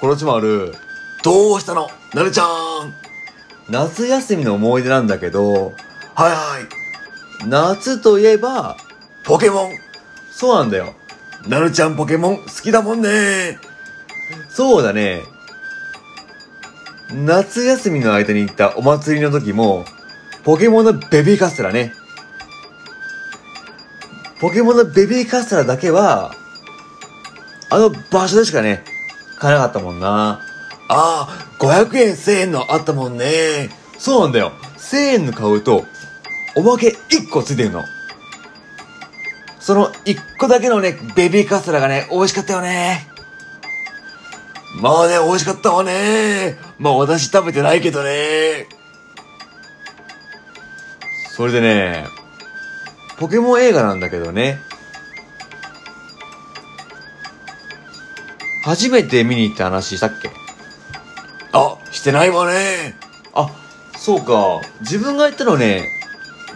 このちもある。どうしたの？なるちゃん。夏休みの思い出なんだけど、はいはい。夏といえば、ポケモン。そうなんだよ。なるちゃんポケモン好きだもんね。そうだね。夏休みの間に行ったお祭りの時も、ポケモンのベビーカステラね。ポケモンのベビーカステラだけは、あの場所でしかね、買えなかったもんな。ああ、500円1000円のあったもんね。そうなんだよ。1000円の買うと、おまけ1個ついてるの。その1個だけのね、ベビーカステラがね、美味しかったよね。まあね、美味しかったわね。まあ私食べてないけどね。それでね、ポケモン映画なんだけどね。初めて見に行った話したっけ？あ、してないわね。あ、そうか。自分が行ったのね、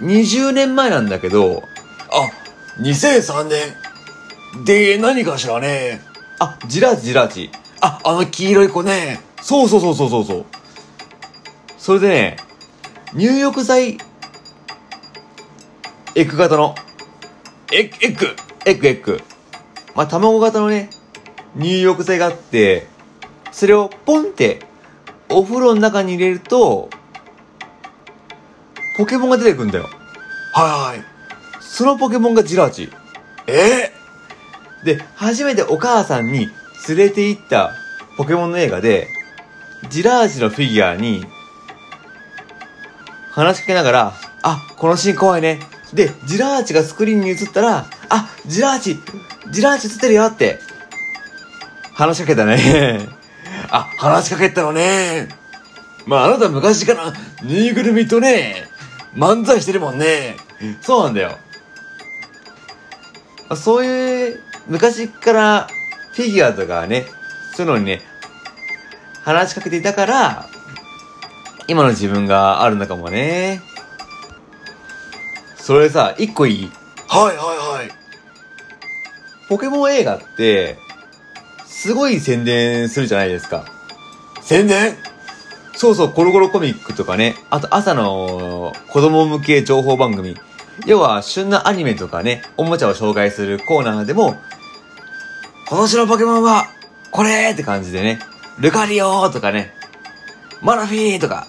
20年前なんだけど、あ、2003年。で、何かしらね。あ、ジラーチジラ。あ、あの黄色い子ね。そうそうそうそうそうそう。それでね、入浴剤、エッグ型の、エッグ、エッグ？エッグエッグ。まあ、卵型のね、入浴剤があって、それをポンって、お風呂の中に入れると、ポケモンが出てくんだよ。はいはい。そのポケモンがジラーチ。え？で、初めてお母さんに連れて行ったポケモンの映画で、ジラーチのフィギュアに、話しかけながら、あ、このシーン怖いね。で、ジラーチがスクリーンに映ったら、あ、ジラーチ、ジラーチ映ってるよって、話しかけたね。あ、話しかけたのね。まああなた昔からぬいぐるみとね、漫才してるもんね。そうなんだよ。そういう、昔からフィギュアとかね、そういうのにね、話しかけていたから、今の自分があるのかもね。それさ、一個いい？はいはいはい。ポケモン映画って、すごい宣伝するじゃないですか。宣伝？そうそう、コロコロコミックとかね、あと朝の子供向け情報番組。要は、旬なアニメとかね、おもちゃを紹介するコーナーでも、今年のポケモンは、これって感じでね、ルカリオとかね、マラフィーとか。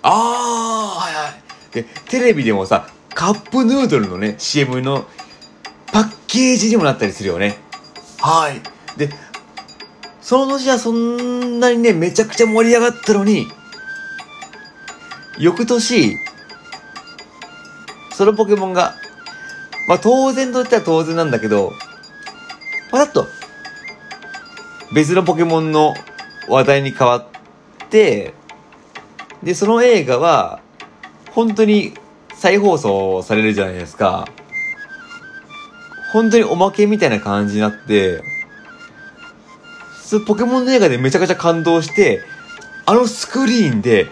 ああ、はいはい。で、テレビでもさ、カップヌードルのね、CM のパッケージにもなったりするよね。はい。で、その年はそんなにね、めちゃくちゃ盛り上がったのに、翌年、そのポケモンが、まあ当然と言ったら当然なんだけど、パタッと、別のポケモンの話題に変わって、で、その映画は、本当に再放送されるじゃないですか。本当におまけみたいな感じになって、そポケモンの映画でめちゃくちゃ感動して、あのスクリーンで、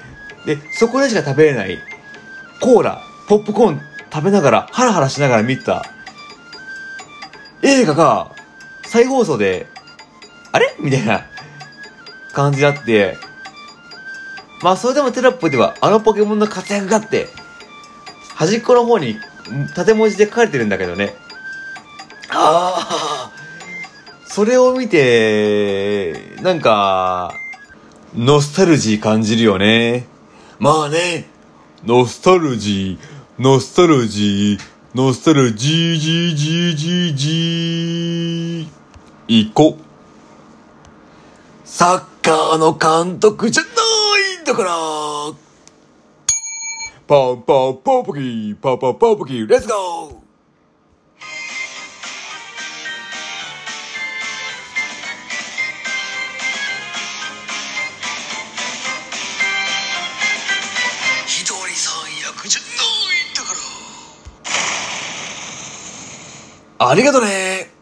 で、そこでしか食べれない、コーラ、ポップコーン食べながら、ハラハラしながら見た、映画が、再放送で、あれ？みたいな感じになって、まあそれでもテロップではあのポケモンの活躍があって、端っこの方に縦文字で書かれてるんだけどね。ああそれを見て、なんか、ノスタルジー感じるよね。まあね。ノスタルジー、ノスタルジー、ノスタルジージージージージー。行こ。サッカーの監督じゃないんだから。パンパンパンポキー、パンパンパンポキー、レッツゴーありがとね。